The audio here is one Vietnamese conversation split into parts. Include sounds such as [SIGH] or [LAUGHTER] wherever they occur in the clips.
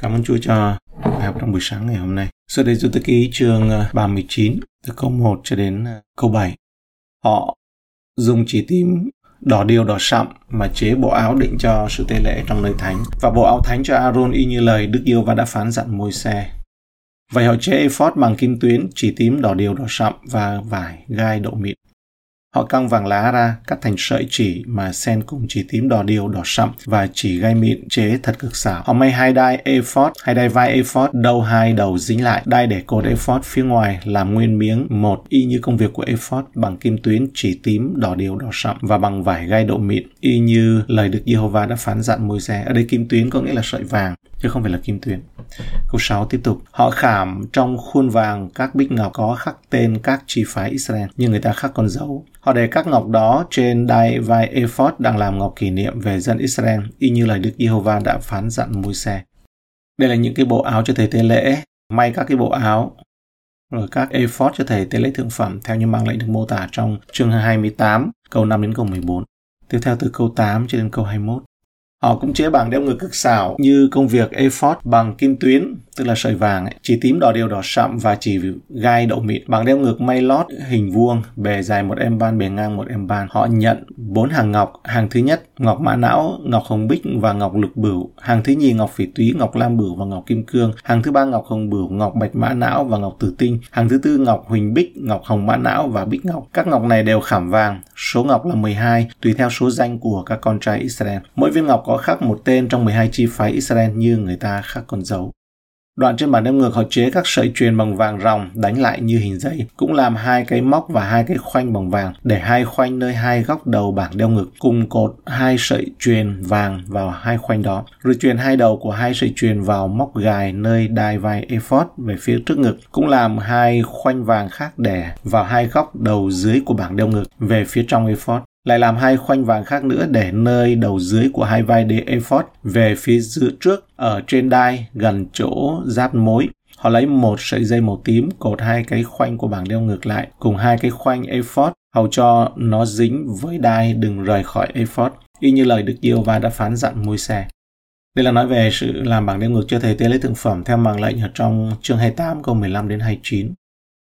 Cảm ơn Chúa cho bài học trong buổi sáng ngày hôm nay. Sau đây tôi ký chương à, 39 từ câu 1 cho đến à, câu 7. Họ dùng chỉ tím đỏ điều đỏ sậm mà chế bộ áo định cho sự tế lễ trong nơi thánh và bộ áo thánh cho Aaron y như lời Đức Yêu và đã phán dặn môi xe. Vậy họ chế ephod bằng kim tuyến, chỉ tím đỏ điều đỏ sậm và vải gai đậu mịn. Họ căng vàng lá ra, cắt thành sợi chỉ mà sen cùng chỉ tím đỏ điều đỏ sậm và chỉ gai mịn chế thật cực xảo. Họ may hai đai ephod, hai đai vai ephod, đầu hai đầu dính lại, đai để cột ephod phía ngoài làm nguyên miếng một y như công việc của ephod bằng kim tuyến chỉ tím đỏ điều đỏ sậm và bằng vải gai độ mịn y như lời được Jehovah đã phán dặn môi xe. Ở đây kim tuyến có nghĩa là sợi vàng chứ không phải là kim tuyến. Câu 6 tiếp tục. Họ khảm trong khuôn vàng các bích ngọc có khắc tên các chi phái Israel, nhưng người ta khắc con dấu. Họ để các ngọc đó trên đai vai ephod đang làm ngọc kỷ niệm về dân Israel, y như lời Đức Giê-hô-va đã phán dặn môi xe. Đây là những cái bộ áo cho thầy tế lễ, may các cái bộ áo rồi các ephod cho thầy tế lễ thượng phẩm theo như mang lệnh được mô tả trong chương 28, câu 5 đến câu 14. Tiếp theo từ câu 8 cho đến câu 21. Họ cũng chế bằng đeo ngực cực xảo như công việc effort bằng kim tuyến, tức là sợi vàng, ấy, chỉ tím đỏ đều đỏ sậm và chỉ gai đậu mịn. Bằng đeo ngược may lót hình vuông, bề dài một em ban, bề ngang một em ban. Họ nhận bốn hàng ngọc. Hàng thứ nhất, ngọc mã não, ngọc hồng bích và ngọc lục bửu. Hàng thứ nhì, ngọc phỉ túy, ngọc lam bửu và ngọc kim cương. Hàng thứ ba, ngọc hồng bửu, ngọc bạch mã não và ngọc tử tinh. Hàng thứ tư, ngọc huỳnh bích, ngọc hồng mã não và bích ngọc. Các ngọc này đều khảm vàng. Số ngọc là 12, tùy theo số danh của các con trai Israel. Mỗi viên ngọc có khắc một tên trong 12 chi phái Israel như người ta khắc con dấu. Đoạn trên bản đếm ngược họ chế các sợi truyền bằng vàng ròng đánh lại như hình dây, cũng làm hai cái móc và hai cái khoanh bằng vàng để hai khoanh nơi hai góc đầu bảng đeo ngực cùng cột hai sợi truyền vàng vào hai khoanh đó, rồi truyền hai đầu của hai sợi truyền vào móc gài nơi đai vai ephod về phía trước ngực, cũng làm hai khoanh vàng khác để vào hai góc đầu dưới của bảng đeo ngực về phía trong ephod lại làm hai khoanh vàng khác nữa để nơi đầu dưới của hai vai đế ephod về phía giữa trước ở trên đai gần chỗ giáp mối. Họ lấy một sợi dây màu tím cột hai cái khoanh của bảng đeo ngược lại cùng hai cái khoanh ephod, hầu cho nó dính với đai đừng rời khỏi ephod y như lời Đức Diêu và đã phán dặn môi xe. Đây là nói về sự làm bảng đeo ngược cho thầy tế lễ thượng phẩm theo mạng lệnh ở trong chương 28 câu 15 đến 29.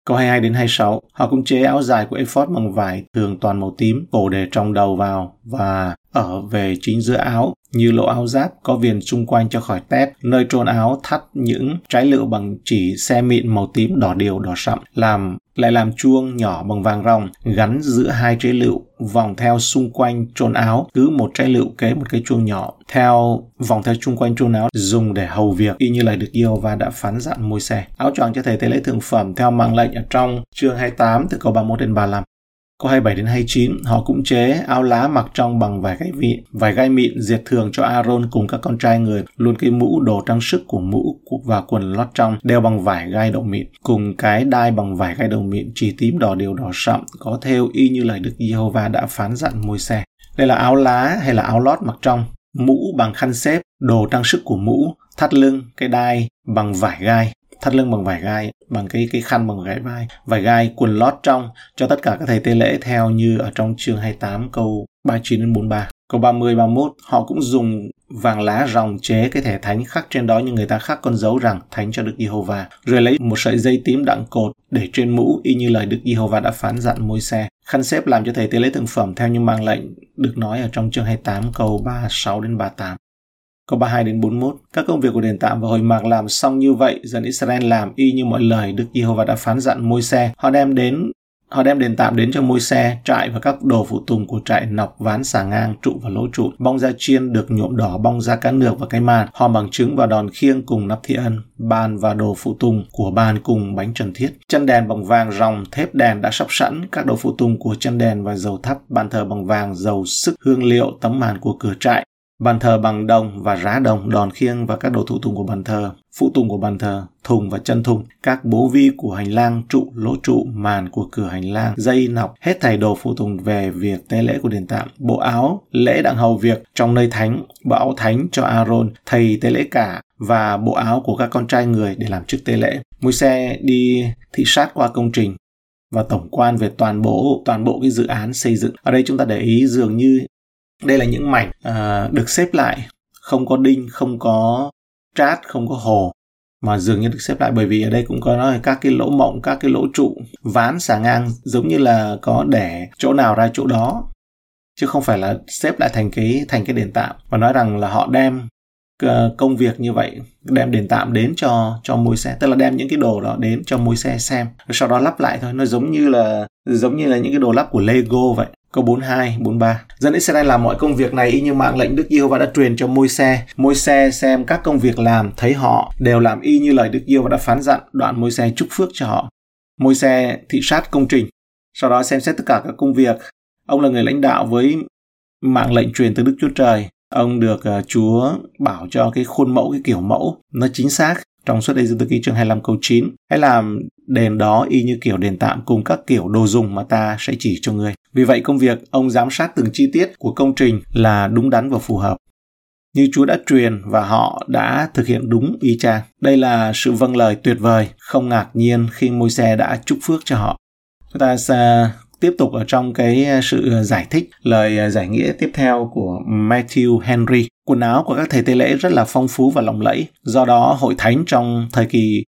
Câu 22 đến 26, họ cũng chế áo dài của ephod bằng vải thường toàn màu tím, cổ để trong đầu vào và ở về chính giữa áo như lỗ áo giáp có viền xung quanh cho khỏi tép, nơi trôn áo thắt những trái lựu bằng chỉ xe mịn màu tím đỏ điều đỏ sậm, làm lại làm chuông nhỏ bằng vàng ròng gắn giữa hai trái lựu vòng theo xung quanh trôn áo cứ một trái lựu kế một cái chuông nhỏ theo vòng theo xung quanh trôn áo dùng để hầu việc. Y như lời được yêu và đã phán dặn môi xe áo choàng cho thầy tế lễ thượng phẩm theo mạng lệnh ở trong chương 28 từ câu 31 đến 35 Câu 27 đến 29, họ cũng chế áo lá mặc trong bằng vải gai mịn, vải gai mịn diệt thường cho Aaron cùng các con trai người, luôn cái mũ đồ trang sức của mũ và quần lót trong đeo bằng vải gai đậu mịn, cùng cái đai bằng vải gai đậu mịn chỉ tím đỏ đều đỏ sậm, có theo y như lời Đức Giê-hô-va đã phán dặn môi xe. Đây là áo lá hay là áo lót mặc trong, mũ bằng khăn xếp, đồ trang sức của mũ, thắt lưng, cái đai bằng vải gai, thắt lưng bằng vải gai, bằng cái cái khăn bằng vải vai, vải gai, quần lót trong, cho tất cả các thầy tế lễ theo như ở trong chương 28 câu 39 đến 43 câu 30 31 họ cũng dùng vàng lá ròng chế cái thẻ thánh khắc trên đó như người ta khắc con dấu rằng thánh cho Đức Giê-hô-va, rồi lấy một sợi dây tím đặng cột để trên mũ y như lời Đức Giê-hô-va đã phán dặn môi xe khăn xếp làm cho thầy tế lễ thực phẩm theo như mang lệnh được nói ở trong chương 28 câu 36 đến 38 Câu 32 đến 41, các công việc của đền tạm và hồi mạc làm xong như vậy, dân Israel làm y như mọi lời Đức Giê-hô-va đã phán dặn môi xe. Họ đem đến Họ đem đền tạm đến cho môi xe, trại và các đồ phụ tùng của trại nọc, ván xà ngang, trụ và lỗ trụ. Bong da chiên được nhuộm đỏ, bong da cá nược và cái màn. Họ bằng trứng và đòn khiêng cùng nắp thi ân, bàn và đồ phụ tùng của bàn cùng bánh trần thiết. Chân đèn bằng vàng ròng, thép đèn đã sắp sẵn, các đồ phụ tùng của chân đèn và dầu thắp, bàn thờ bằng vàng, dầu sức, hương liệu, tấm màn của cửa trại, Bàn thờ bằng đồng và rá đồng, đòn khiêng và các đồ thủ tùng của bàn thờ, phụ tùng của bàn thờ, thùng và chân thùng, các bố vi của hành lang, trụ, lỗ trụ, màn của cửa hành lang, dây nọc, hết thảy đồ phụ tùng về việc tế lễ của đền tạm, bộ áo, lễ đặng hầu việc trong nơi thánh, bộ áo thánh cho Aaron, thầy tế lễ cả và bộ áo của các con trai người để làm chức tế lễ. Môi xe đi thị sát qua công trình và tổng quan về toàn bộ toàn bộ cái dự án xây dựng. Ở đây chúng ta để ý dường như đây là những mảnh à, được xếp lại. Không có đinh không có trát không có hồ. Mà dường như được xếp lại bởi vì ở đây cũng có nói các cái lỗ mộng các cái lỗ trụ ván xà ngang giống như là có để chỗ nào ra chỗ đó. Chứ không phải là xếp lại thành cái thành cái đền tạm. Và nói rằng là họ đem ờ, công việc như vậy đem đền tạm đến cho cho môi xe. Tức là đem những cái đồ đó đến cho môi xe xem. Sau đó lắp lại thôi. Nó giống như là giống như là những cái đồ lắp của Lego vậy. Câu 42, 43. Dân Israel làm mọi công việc này y như mạng lệnh Đức Giê-hô-va đã truyền cho môi xe. Môi xe xem các công việc làm, thấy họ đều làm y như lời Đức Giê-hô-va đã phán dặn, đoạn môi xe chúc phước cho họ. Môi xe thị sát công trình, sau đó xem xét tất cả các công việc. Ông là người lãnh đạo với mạng lệnh truyền từ Đức Chúa Trời. Ông được uh, Chúa bảo cho cái khuôn mẫu, cái kiểu mẫu nó chính xác trong suốt đây dân tư ký chương 25 câu 9. Hãy làm đền đó y như kiểu đền tạm cùng các kiểu đồ dùng mà ta sẽ chỉ cho ngươi. Vì vậy công việc ông giám sát từng chi tiết của công trình là đúng đắn và phù hợp. Như Chúa đã truyền và họ đã thực hiện đúng y chang. Đây là sự vâng lời tuyệt vời, không ngạc nhiên khi môi xe đã chúc phước cho họ. Chúng ta sẽ tiếp tục ở trong cái ờ, sự ờ, giải thích lời ờ, giải nghĩa tiếp theo của Matthew Henry. Quần áo của các thầy tế lễ rất là phong phú và lộng lẫy. Do đó, hội thánh trong thời kỳ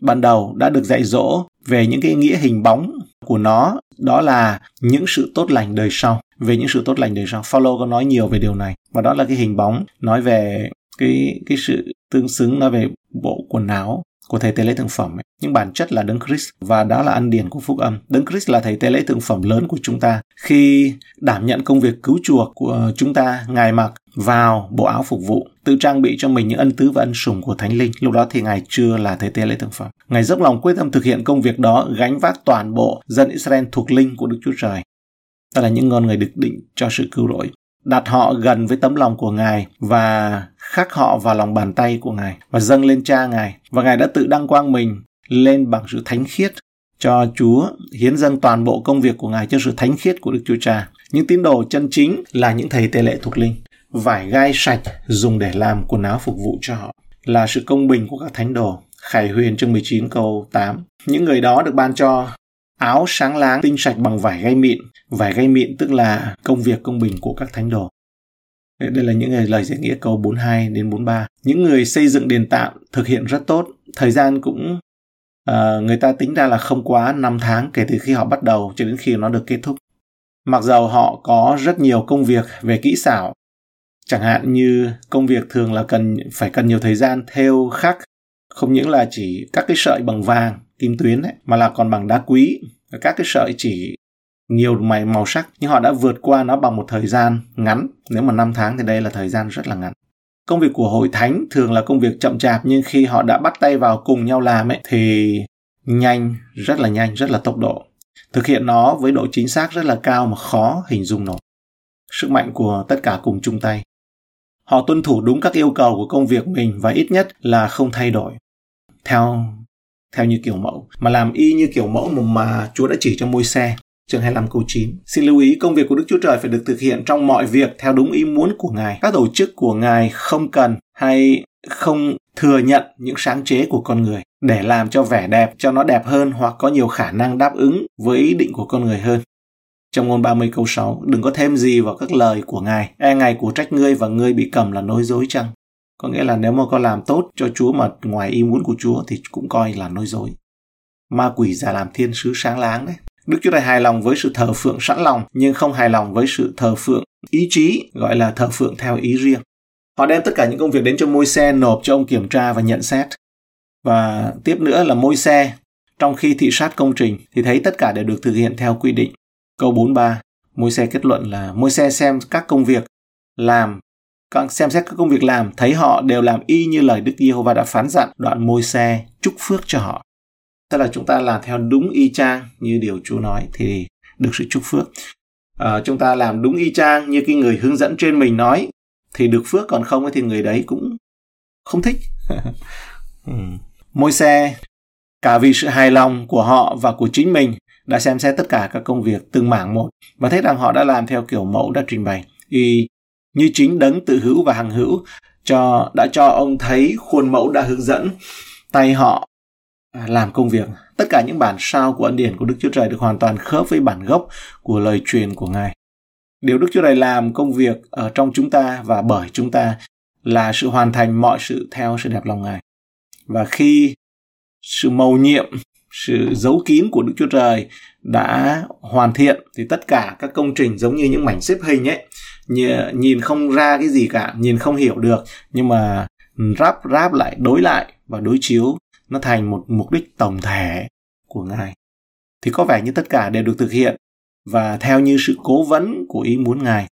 ban đầu đã được dạy dỗ về những cái nghĩa hình bóng của nó đó là những sự tốt lành đời sau về những sự tốt lành đời sau Follow có nói nhiều về điều này và đó là cái hình bóng nói về cái cái sự tương xứng nói về bộ quần áo của thầy tế lễ thượng phẩm ấy. nhưng bản chất là đấng Christ và đó là ân điển của phúc âm. Đấng Christ là thầy tế lễ thượng phẩm lớn của chúng ta. Khi đảm nhận công việc cứu chuộc của chúng ta, ngài mặc vào bộ áo phục vụ, tự trang bị cho mình những ân tứ và ân sủng của thánh linh. Lúc đó thì ngài chưa là thầy tế lễ thượng phẩm. Ngài dốc lòng quyết tâm thực hiện công việc đó, gánh vác toàn bộ dân Israel thuộc linh của Đức Chúa Trời. Đó là những con người được định cho sự cứu rỗi đặt họ gần với tấm lòng của Ngài và khắc họ vào lòng bàn tay của Ngài và dâng lên cha Ngài. Và Ngài đã tự đăng quang mình lên bằng sự thánh khiết cho Chúa, hiến dâng toàn bộ công việc của Ngài cho sự thánh khiết của Đức Chúa Cha. Những tín đồ chân chính là những thầy tế lễ thuộc linh. Vải gai sạch dùng để làm quần áo phục vụ cho họ là sự công bình của các thánh đồ. Khải huyền chương 19 câu 8. Những người đó được ban cho áo sáng láng tinh sạch bằng vải gai mịn. Vải gai mịn tức là công việc công bình của các thánh đồ. Đây là những lời giải nghĩa câu 42 đến 43. Những người xây dựng đền tạm thực hiện rất tốt. Thời gian cũng uh, người ta tính ra là không quá 5 tháng kể từ khi họ bắt đầu cho đến khi nó được kết thúc. Mặc dầu họ có rất nhiều công việc về kỹ xảo, chẳng hạn như công việc thường là cần phải cần nhiều thời gian theo khắc, không những là chỉ các cái sợi bằng vàng, kim tuyến ấy, mà là còn bằng đá quý, các cái sợi chỉ nhiều mày màu sắc, nhưng họ đã vượt qua nó bằng một thời gian ngắn. Nếu mà 5 tháng thì đây là thời gian rất là ngắn. Công việc của hội thánh thường là công việc chậm chạp, nhưng khi họ đã bắt tay vào cùng nhau làm ấy, thì nhanh, rất là nhanh, rất là tốc độ. Thực hiện nó với độ chính xác rất là cao mà khó hình dung nổi. Sức mạnh của tất cả cùng chung tay. Họ tuân thủ đúng các yêu cầu của công việc mình và ít nhất là không thay đổi. Theo theo như kiểu mẫu. Mà làm y như kiểu mẫu mà Chúa đã chỉ cho môi xe chương 25 câu 9. Xin lưu ý công việc của Đức Chúa Trời phải được thực hiện trong mọi việc theo đúng ý muốn của Ngài. Các tổ chức của Ngài không cần hay không thừa nhận những sáng chế của con người để làm cho vẻ đẹp cho nó đẹp hơn hoặc có nhiều khả năng đáp ứng với ý định của con người hơn. Trong ngôn 30 câu 6, đừng có thêm gì vào các lời của Ngài. E Ngài của trách ngươi và ngươi bị cầm là nói dối chăng? Có nghĩa là nếu mà con làm tốt cho Chúa mà ngoài ý muốn của Chúa thì cũng coi là nói dối. Ma quỷ giả làm thiên sứ sáng láng đấy. Đức Chúa Trời hài lòng với sự thờ phượng sẵn lòng nhưng không hài lòng với sự thờ phượng ý chí gọi là thờ phượng theo ý riêng. Họ đem tất cả những công việc đến cho môi xe nộp cho ông kiểm tra và nhận xét. Và tiếp nữa là môi xe trong khi thị sát công trình thì thấy tất cả đều được thực hiện theo quy định. Câu 43, môi xe kết luận là môi xe xem các công việc làm các xem xét các công việc làm thấy họ đều làm y như lời Đức Giê-hô-va đã phán dặn đoạn môi xe chúc phước cho họ tức là chúng ta làm theo đúng y chang như điều Chúa nói thì được sự chúc phước. À, chúng ta làm đúng y chang như cái người hướng dẫn trên mình nói thì được phước còn không thì người đấy cũng không thích. [LAUGHS] Ừ. Môi xe cả vì sự hài lòng của họ và của chính mình đã xem xét tất cả các công việc từng mảng một và thấy rằng họ đã làm theo kiểu mẫu đã trình bày. Y như chính đấng tự hữu và hằng hữu cho đã cho ông thấy khuôn mẫu đã hướng dẫn tay họ À, làm công việc. Tất cả những bản sao của ân điển của Đức Chúa Trời được hoàn toàn khớp với bản gốc của lời truyền của Ngài. Điều Đức Chúa Trời làm công việc ở trong chúng ta và bởi chúng ta là sự hoàn thành mọi sự theo sự đẹp lòng Ngài. Và khi sự mầu nhiệm, sự giấu kín của Đức Chúa Trời đã hoàn thiện thì tất cả các công trình giống như những mảnh xếp hình ấy nhìn không ra cái gì cả nhìn không hiểu được nhưng mà ráp ráp lại đối lại và đối chiếu nó thành một mục đích tổng thể của ngài. Thì có vẻ như tất cả đều được thực hiện và theo như sự cố vấn của ý muốn ngài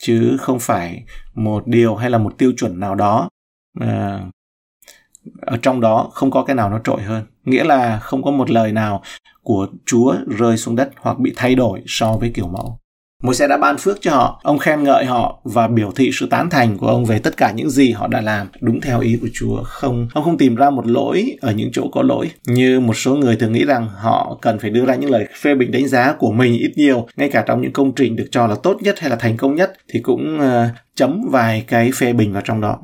chứ không phải một điều hay là một tiêu chuẩn nào đó à, ở trong đó không có cái nào nó trội hơn. Nghĩa là không có một lời nào của chúa rơi xuống đất hoặc bị thay đổi so với kiểu mẫu môi xe đã ban phước cho họ, ông khen ngợi họ và biểu thị sự tán thành của ông về tất cả những gì họ đã làm đúng theo ý của Chúa. Không, ông không tìm ra một lỗi ở những chỗ có lỗi. Như một số người thường nghĩ rằng họ cần phải đưa ra những lời phê bình đánh giá của mình ít nhiều, ngay cả trong những công trình được cho là tốt nhất hay là thành công nhất thì cũng uh, chấm vài cái phê bình vào trong đó.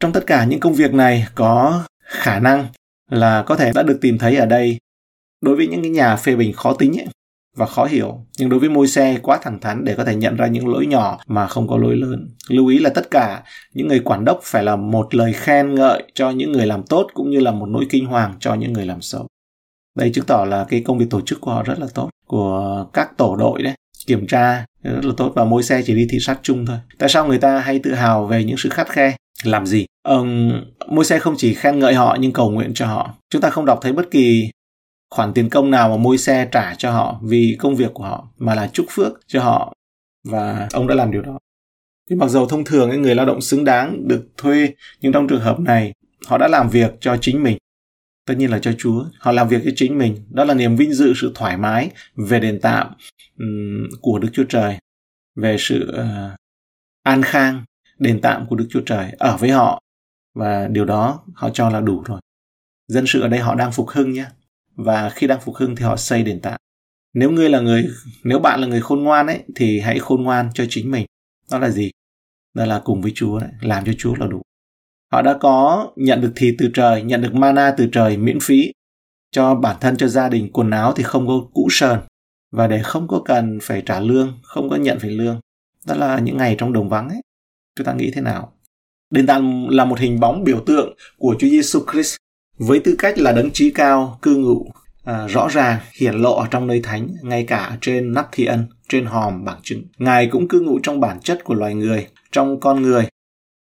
Trong tất cả những công việc này có khả năng là có thể đã được tìm thấy ở đây đối với những cái nhà phê bình khó tính ấy, và khó hiểu. Nhưng đối với môi xe quá thẳng thắn để có thể nhận ra những lỗi nhỏ mà không có lỗi lớn. Lưu ý là tất cả những người quản đốc phải là một lời khen ngợi cho những người làm tốt cũng như là một nỗi kinh hoàng cho những người làm xấu. Đây chứng tỏ là cái công việc tổ chức của họ rất là tốt, của các tổ đội đấy kiểm tra rất là tốt và môi xe chỉ đi thị sát chung thôi. Tại sao người ta hay tự hào về những sự khắt khe? Làm gì? Um, môi xe không chỉ khen ngợi họ nhưng cầu nguyện cho họ. Chúng ta không đọc thấy bất kỳ khoản tiền công nào mà môi xe trả cho họ vì công việc của họ mà là chúc phước cho họ và ông đã làm điều đó. Thì mặc dù thông thường những người lao động xứng đáng được thuê nhưng trong trường hợp này họ đã làm việc cho chính mình. Tất nhiên là cho Chúa. Họ làm việc cho chính mình. Đó là niềm vinh dự sự thoải mái về đền tạm um, của Đức Chúa Trời về sự uh, an khang đền tạm của Đức Chúa Trời ở với họ. Và điều đó họ cho là đủ rồi. Dân sự ở đây họ đang phục hưng nhé và khi đang phục hưng thì họ xây đền tạm nếu ngươi là người, nếu bạn là người khôn ngoan ấy, thì hãy khôn ngoan cho chính mình. Đó là gì? Đó là cùng với chúa đấy, làm cho chúa là đủ. Họ đã có nhận được thịt từ trời, nhận được mana từ trời miễn phí, cho bản thân, cho gia đình, quần áo thì không có cũ sờn. Và để không có cần phải trả lương, không có nhận phải lương, đó là những ngày trong đồng vắng ấy. Chúng ta nghĩ thế nào? Đền tạm là một hình bóng biểu tượng của Chúa Giêsu Christ với tư cách là đấng trí cao cư ngụ à, rõ ràng hiển lộ ở trong nơi thánh ngay cả trên nắp thi ân trên hòm bằng chứng ngài cũng cư ngụ trong bản chất của loài người trong con người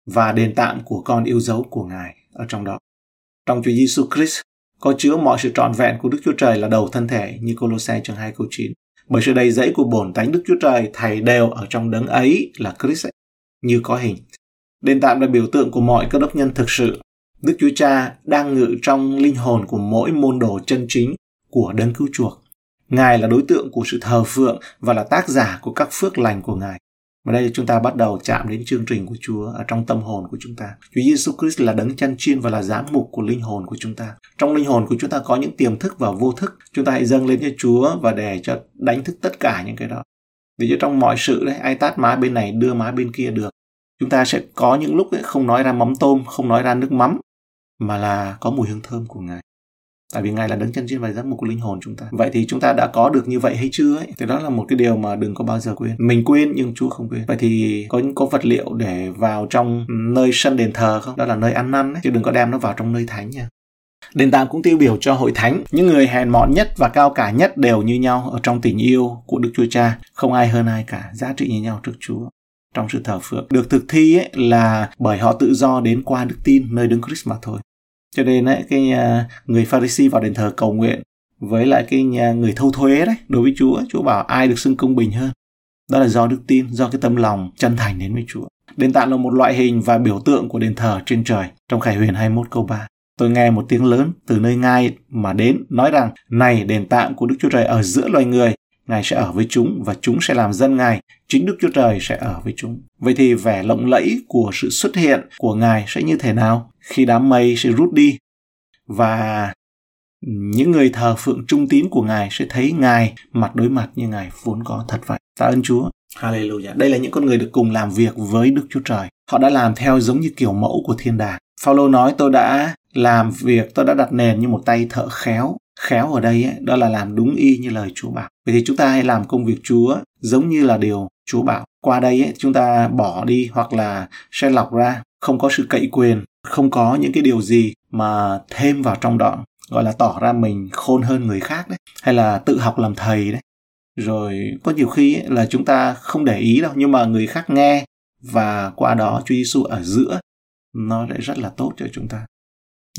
và đền tạm của con yêu dấu của ngài ở trong đó trong Chúa Giêsu Christ có chứa mọi sự trọn vẹn của Đức Chúa Trời là đầu thân thể như Colossae chương 2 câu 9. Bởi sự đầy dẫy của bổn tánh Đức Chúa Trời thầy đều ở trong đấng ấy là Christ ấy, như có hình. Đền tạm là biểu tượng của mọi cơ đốc nhân thực sự Đức Chúa Cha đang ngự trong linh hồn của mỗi môn đồ chân chính của đấng cứu chuộc. Ngài là đối tượng của sự thờ phượng và là tác giả của các phước lành của Ngài. Và đây chúng ta bắt đầu chạm đến chương trình của Chúa ở trong tâm hồn của chúng ta. Chúa Giêsu Christ là đấng chăn chiên và là giám mục của linh hồn của chúng ta. Trong linh hồn của chúng ta có những tiềm thức và vô thức. Chúng ta hãy dâng lên cho Chúa và để cho đánh thức tất cả những cái đó. Vì cho trong mọi sự đấy, ai tát má bên này đưa má bên kia được. Chúng ta sẽ có những lúc ấy không nói ra mắm tôm, không nói ra nước mắm, mà là có mùi hương thơm của Ngài. Tại vì Ngài là đấng chân trên và giấc mục của linh hồn chúng ta. Vậy thì chúng ta đã có được như vậy hay chưa ấy? Thì đó là một cái điều mà đừng có bao giờ quên. Mình quên nhưng Chúa không quên. Vậy thì có có vật liệu để vào trong nơi sân đền thờ không? Đó là nơi ăn năn ấy. Chứ đừng có đem nó vào trong nơi thánh nha. Đền tạm cũng tiêu biểu cho hội thánh. Những người hèn mọn nhất và cao cả nhất đều như nhau ở trong tình yêu của Đức Chúa Cha. Không ai hơn ai cả. Giá trị như nhau trước Chúa trong sự thờ phượng được thực thi ấy là bởi họ tự do đến qua đức tin nơi đứng Christ mà thôi cho nên ấy, cái nhà, người Pharisee vào đền thờ cầu nguyện với lại cái nhà, người thâu thuế đấy đối với Chúa Chúa bảo ai được xưng công bình hơn. Đó là do đức tin do cái tâm lòng chân thành đến với Chúa. Đền tạm là một loại hình và biểu tượng của đền thờ trên trời trong Khải Huyền 21 câu 3 tôi nghe một tiếng lớn từ nơi ngai mà đến nói rằng này đền tạm của Đức Chúa Trời ở giữa loài người Ngài sẽ ở với chúng và chúng sẽ làm dân Ngài, chính Đức Chúa Trời sẽ ở với chúng. Vậy thì vẻ lộng lẫy của sự xuất hiện của Ngài sẽ như thế nào? Khi đám mây sẽ rút đi và những người thờ phượng trung tín của Ngài sẽ thấy Ngài mặt đối mặt như Ngài vốn có thật vậy. Tạ ơn Chúa. Hallelujah. Đây là những con người được cùng làm việc với Đức Chúa Trời. Họ đã làm theo giống như kiểu mẫu của thiên đàng. Phaolô nói tôi đã làm việc, tôi đã đặt nền như một tay thợ khéo khéo ở đây ấy, đó là làm đúng y như lời Chúa bảo. Vậy thì chúng ta hãy làm công việc Chúa giống như là điều Chúa bảo. Qua đây ấy, chúng ta bỏ đi hoặc là sẽ lọc ra không có sự cậy quyền không có những cái điều gì mà thêm vào trong đó gọi là tỏ ra mình khôn hơn người khác đấy hay là tự học làm thầy đấy. Rồi có nhiều khi ấy, là chúng ta không để ý đâu nhưng mà người khác nghe và qua đó Chúa Giêsu ở giữa nó lại rất là tốt cho chúng ta.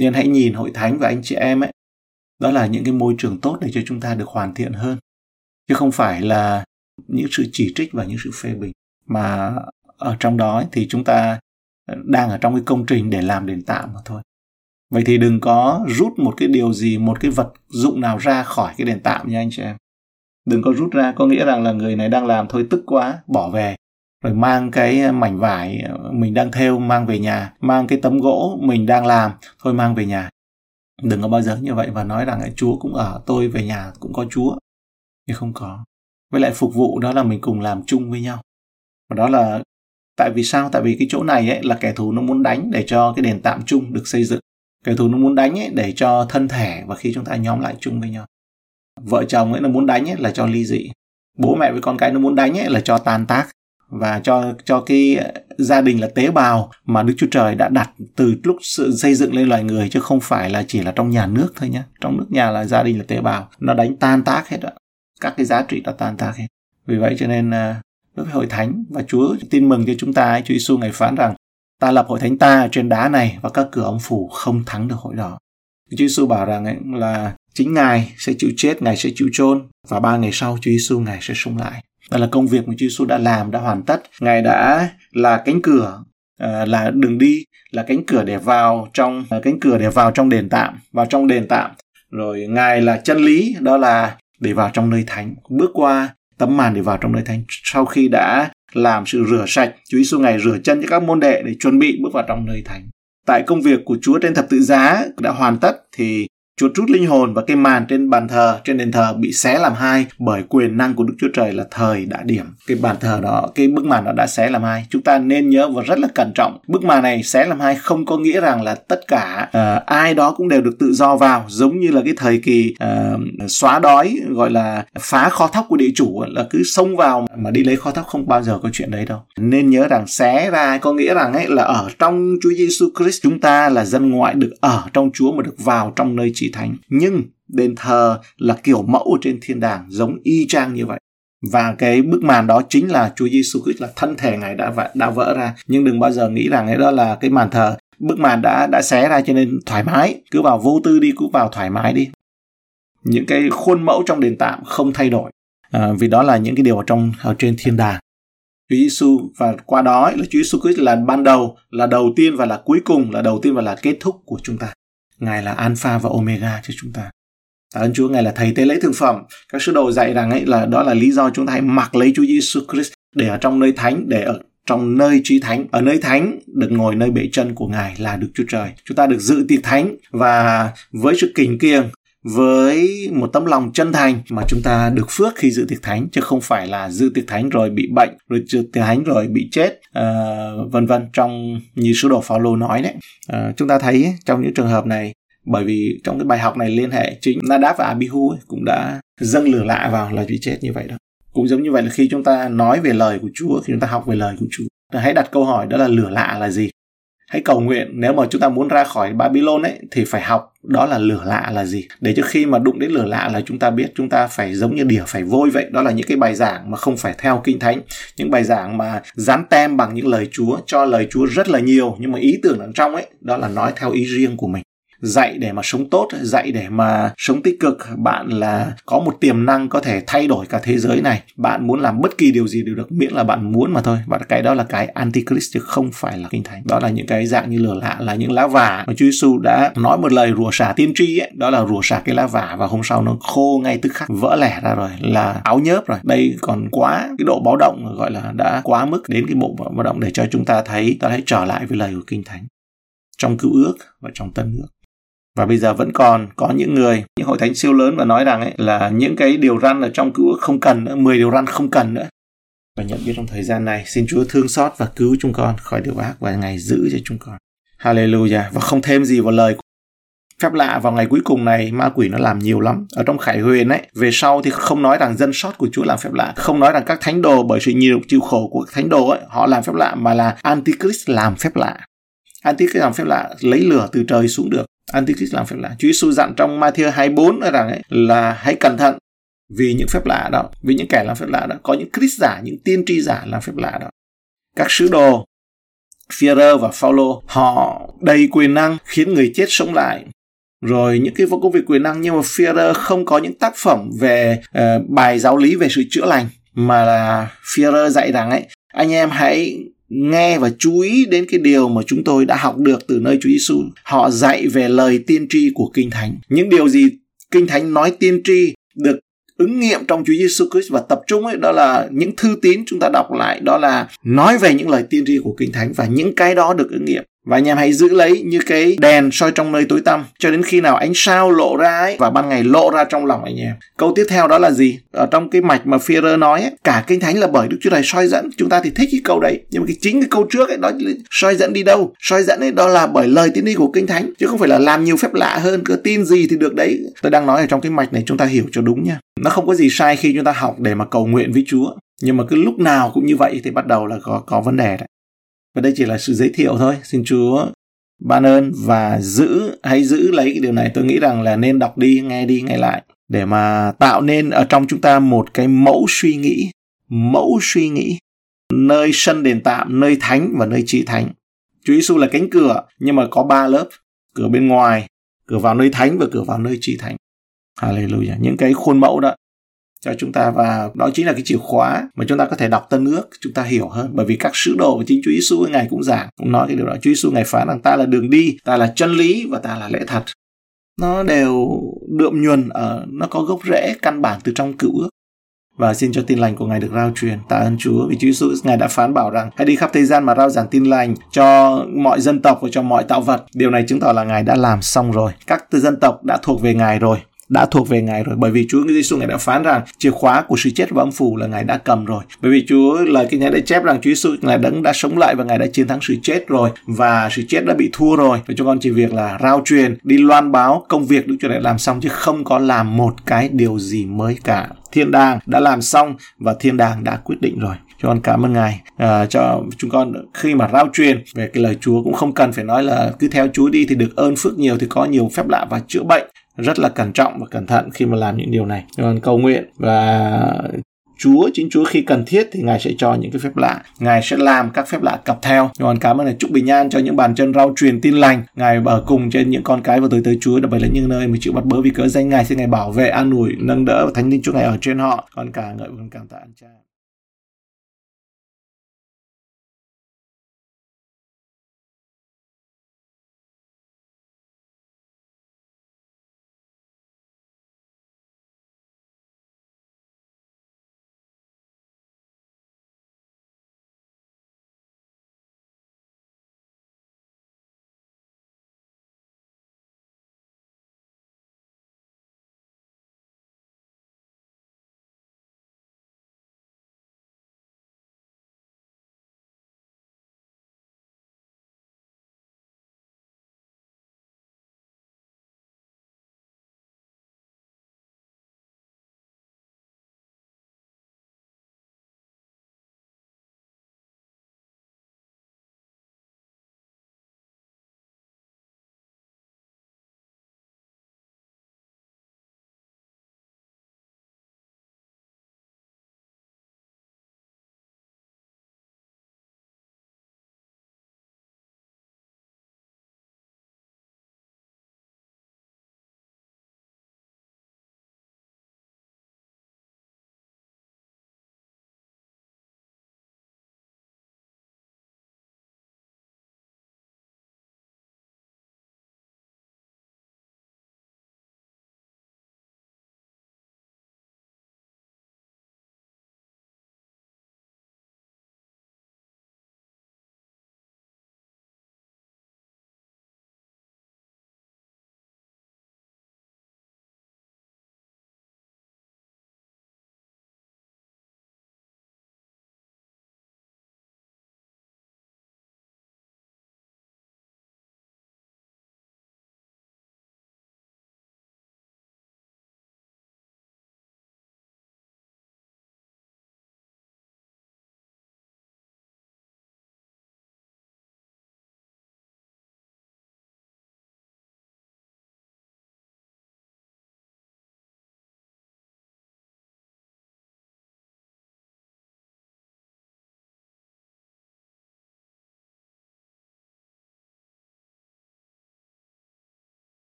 Nên hãy nhìn hội thánh và anh chị em ấy đó là những cái môi trường tốt để cho chúng ta được hoàn thiện hơn. Chứ không phải là những sự chỉ trích và những sự phê bình. Mà ở trong đó ấy, thì chúng ta đang ở trong cái công trình để làm đền tạm mà thôi. Vậy thì đừng có rút một cái điều gì, một cái vật dụng nào ra khỏi cái đền tạm nha anh chị em. Đừng có rút ra, có nghĩa rằng là người này đang làm thôi, tức quá, bỏ về. Rồi mang cái mảnh vải mình đang thêu mang về nhà, mang cái tấm gỗ mình đang làm, thôi mang về nhà. Đừng có bao giờ như vậy và nói rằng chúa cũng ở, tôi về nhà cũng có chúa. Nhưng không có. Với lại phục vụ đó là mình cùng làm chung với nhau. Và đó là tại vì sao tại vì cái chỗ này ấy là kẻ thù nó muốn đánh để cho cái đền tạm chung được xây dựng kẻ thù nó muốn đánh ấy để cho thân thể và khi chúng ta nhóm lại chung với nhau vợ chồng ấy nó muốn đánh ấy là cho ly dị bố mẹ với con cái nó muốn đánh ấy là cho tan tác và cho cho cái gia đình là tế bào mà Đức Chúa Trời đã đặt từ lúc sự xây dựng lên loài người chứ không phải là chỉ là trong nhà nước thôi nhé. Trong nước nhà là gia đình là tế bào, nó đánh tan tác hết ạ. Các cái giá trị nó tan tác hết. Vì vậy cho nên à, đối với hội thánh và Chúa tin mừng cho chúng ta, Chúa Giêsu ngày phán rằng ta lập hội thánh ta trên đá này và các cửa ông phủ không thắng được hội đó. Chúa Giêsu bảo rằng ấy là chính Ngài sẽ chịu chết, Ngài sẽ chịu chôn và ba ngày sau Chúa Giêsu Ngài sẽ sống lại. Đó là công việc mà Chúa Giêsu đã làm, đã hoàn tất. Ngài đã là cánh cửa, à, là đường đi, là cánh cửa để vào trong à, cánh cửa để vào trong đền tạm, vào trong đền tạm. Rồi Ngài là chân lý, đó là để vào trong nơi thánh, bước qua tấm màn để vào trong nơi thánh. Sau khi đã làm sự rửa sạch, Chúa Giêsu Ngài rửa chân cho các môn đệ để chuẩn bị bước vào trong nơi thánh. Tại công việc của Chúa trên thập tự giá đã hoàn tất thì Chúa trút linh hồn và cái màn trên bàn thờ, trên đền thờ bị xé làm hai bởi quyền năng của Đức Chúa Trời là thời đã điểm. Cái bàn thờ đó, cái bức màn đó đã xé làm hai. Chúng ta nên nhớ và rất là cẩn trọng. Bức màn này xé làm hai không có nghĩa rằng là tất cả uh, ai đó cũng đều được tự do vào, giống như là cái thời kỳ uh, xóa đói gọi là phá kho thóc của địa chủ là cứ xông vào mà đi lấy kho thóc không bao giờ có chuyện đấy đâu. Nên nhớ rằng xé ra có nghĩa rằng ấy là ở trong Chúa Giêsu Christ chúng ta là dân ngoại được ở trong Chúa mà được vào trong nơi chỉ thánh. Nhưng đền thờ là kiểu mẫu trên thiên đàng giống y chang như vậy. Và cái bức màn đó chính là Chúa Giêsu Christ là thân thể ngài đã đã vỡ ra. Nhưng đừng bao giờ nghĩ rằng ấy đó là cái màn thờ. Bức màn đã đã xé ra cho nên thoải mái. Cứ vào vô tư đi cứ vào thoải mái đi. Những cái khuôn mẫu trong đền tạm không thay đổi. À, vì đó là những cái điều ở trong ở trên thiên đàng. Chúa Giêsu và qua đó là Chúa Giêsu Christ là ban đầu, là đầu tiên và là cuối cùng, là đầu tiên và là kết thúc của chúng ta. Ngài là Alpha và Omega cho chúng ta. Tạ ơn Chúa, Ngài là thầy tế lễ thực phẩm. Các sứ đồ dạy rằng ấy là đó là lý do chúng ta hãy mặc lấy Chúa Giêsu Christ để ở trong nơi thánh, để ở trong nơi trí thánh ở nơi thánh được ngồi nơi bệ chân của ngài là được chúa trời chúng ta được dự tiệc thánh và với sự kính kiêng với một tấm lòng chân thành mà chúng ta được phước khi dự tiệc thánh chứ không phải là dự tiệc thánh rồi bị bệnh rồi dự tiệc thánh rồi bị chết uh, vân vân. Trong như sứ đồ Phaolô nói đấy uh, chúng ta thấy trong những trường hợp này bởi vì trong cái bài học này liên hệ chính Nadab và Abihu ấy, cũng đã dâng lửa lạ vào là bị chết như vậy đó. Cũng giống như vậy là khi chúng ta nói về lời của Chúa khi chúng ta học về lời của Chúa hãy đặt câu hỏi đó là lửa lạ là gì? Hãy cầu nguyện, nếu mà chúng ta muốn ra khỏi Babylon ấy, thì phải học đó là lửa lạ là gì. Để cho khi mà đụng đến lửa lạ là chúng ta biết chúng ta phải giống như đỉa phải vôi vậy. Đó là những cái bài giảng mà không phải theo kinh thánh. Những bài giảng mà dán tem bằng những lời Chúa, cho lời Chúa rất là nhiều. Nhưng mà ý tưởng ở trong ấy, đó là nói theo ý riêng của mình dạy để mà sống tốt, dạy để mà sống tích cực. Bạn là có một tiềm năng có thể thay đổi cả thế giới này. Bạn muốn làm bất kỳ điều gì đều được, miễn là bạn muốn mà thôi. Và cái đó là cái antichrist chứ không phải là kinh thánh. Đó là những cái dạng như lửa lạ, là những lá vả mà Chúa Giêsu đã nói một lời rủa xả tiên tri ấy. Đó là rủa xả cái lá vả và hôm sau nó khô ngay tức khắc, vỡ lẻ ra rồi, là áo nhớp rồi. Đây còn quá cái độ báo động, gọi là đã quá mức đến cái bộ báo động để cho chúng ta thấy, ta hãy trở lại với lời của kinh thánh trong cứu ước và trong tân ước và bây giờ vẫn còn có những người, những hội thánh siêu lớn và nói rằng ấy, là những cái điều răn ở trong cứu không cần nữa 10 điều răn không cần nữa. Và nhận biết trong thời gian này, xin Chúa thương xót và cứu chúng con khỏi điều ác và ngày giữ cho chúng con. Hallelujah. Và không thêm gì vào lời phép lạ vào ngày cuối cùng này, ma quỷ nó làm nhiều lắm. Ở trong khải huyền ấy, về sau thì không nói rằng dân sót của chúa làm phép lạ, không nói rằng các thánh đồ bởi sự nhiều chịu khổ của thánh đồ ấy, họ làm phép lạ, mà là antichrist làm phép lạ. Antichrist làm phép lạ, lấy lửa từ trời xuống được. Antichrist làm phép lạ. Chúa Giêsu dặn trong Matthew 24 nói rằng ấy, là hãy cẩn thận vì những phép lạ đó vì những kẻ làm phép lạ đó. Có những Christ giả những tiên tri giả làm phép lạ đó. Các sứ đồ Führer và Phaolô họ đầy quyền năng khiến người chết sống lại. Rồi những cái công việc quyền năng nhưng mà Führer không có những tác phẩm về uh, bài giáo lý về sự chữa lành mà là Führer dạy rằng ấy anh em hãy nghe và chú ý đến cái điều mà chúng tôi đã học được từ nơi Chúa Giêsu. Họ dạy về lời tiên tri của Kinh Thánh. Những điều gì Kinh Thánh nói tiên tri được ứng nghiệm trong Chúa Giêsu Christ và tập trung ấy, đó là những thư tín chúng ta đọc lại, đó là nói về những lời tiên tri của Kinh Thánh và những cái đó được ứng nghiệm và anh em hãy giữ lấy như cái đèn soi trong nơi tối tăm cho đến khi nào ánh sao lộ ra ấy và ban ngày lộ ra trong lòng anh em. Câu tiếp theo đó là gì? Ở trong cái mạch mà Führer nói ấy, cả kinh thánh là bởi Đức Chúa Trời soi dẫn. Chúng ta thì thích cái câu đấy, nhưng mà cái chính cái câu trước ấy đó soi dẫn đi đâu? Soi dẫn ấy đó là bởi lời tiên tri của kinh thánh chứ không phải là làm nhiều phép lạ hơn, cứ tin gì thì được đấy. Tôi đang nói ở trong cái mạch này chúng ta hiểu cho đúng nha. Nó không có gì sai khi chúng ta học để mà cầu nguyện với Chúa nhưng mà cứ lúc nào cũng như vậy thì bắt đầu là có có vấn đề đấy và đây chỉ là sự giới thiệu thôi. Xin chúa ban ơn và giữ, hãy giữ lấy cái điều này. Tôi nghĩ rằng là nên đọc đi, nghe đi, nghe lại để mà tạo nên ở trong chúng ta một cái mẫu suy nghĩ, mẫu suy nghĩ, nơi sân đền tạm, nơi thánh và nơi trị thánh. Chúa Giêsu là cánh cửa, nhưng mà có ba lớp, cửa bên ngoài, cửa vào nơi thánh và cửa vào nơi trị thánh. Hallelujah. Những cái khuôn mẫu đó cho chúng ta và đó chính là cái chìa khóa mà chúng ta có thể đọc tân ước, chúng ta hiểu hơn bởi vì các sứ đồ và chính Chúa Giêsu ngài cũng giảng, cũng nói cái điều đó Chúa Giêsu ngài phán rằng ta là đường đi, ta là chân lý và ta là lẽ thật nó đều đượm nhuần ở, nó có gốc rễ căn bản từ trong cựu ước và xin cho tin lành của Ngài được rao truyền. Tạ ơn Chúa vì Chúa Giêsu Ngài đã phán bảo rằng, hãy đi khắp thế gian mà rao giảng tin lành cho mọi dân tộc và cho mọi tạo vật. Điều này chứng tỏ là Ngài đã làm xong rồi. Các dân tộc đã thuộc về Ngài rồi đã thuộc về Ngài rồi bởi vì Chúa Giêsu ngài đã phán rằng chìa khóa của sự chết và âm phủ là Ngài đã cầm rồi. Bởi vì Chúa lời kinh thánh đã chép rằng Chúa Giêsu ngài đã, đã sống lại và Ngài đã chiến thắng sự chết rồi và sự chết đã bị thua rồi. Và chúng con chỉ việc là rao truyền, đi loan báo công việc Đức Chúa đã làm xong chứ không có làm một cái điều gì mới cả. Thiên đàng đã làm xong và thiên đàng đã quyết định rồi cho con cảm ơn ngài à, cho chúng con khi mà rao truyền về cái lời Chúa cũng không cần phải nói là cứ theo Chúa đi thì được ơn phước nhiều thì có nhiều phép lạ và chữa bệnh rất là cẩn trọng và cẩn thận khi mà làm những điều này. Còn cầu nguyện và Chúa, chính Chúa khi cần thiết thì Ngài sẽ cho những cái phép lạ. Ngài sẽ làm các phép lạ cặp theo. Còn cảm ơn là chúc bình an cho những bàn chân rau truyền tin lành. Ngài ở cùng trên những con cái và tới tới Chúa đặc biệt là những nơi mà chịu bắt bớ vì cớ danh Ngài. Xin Ngài bảo vệ, an ủi, nâng đỡ và thánh linh Chúa Ngài ở trên họ. Còn cả ngợi con cảm tạ anh cha.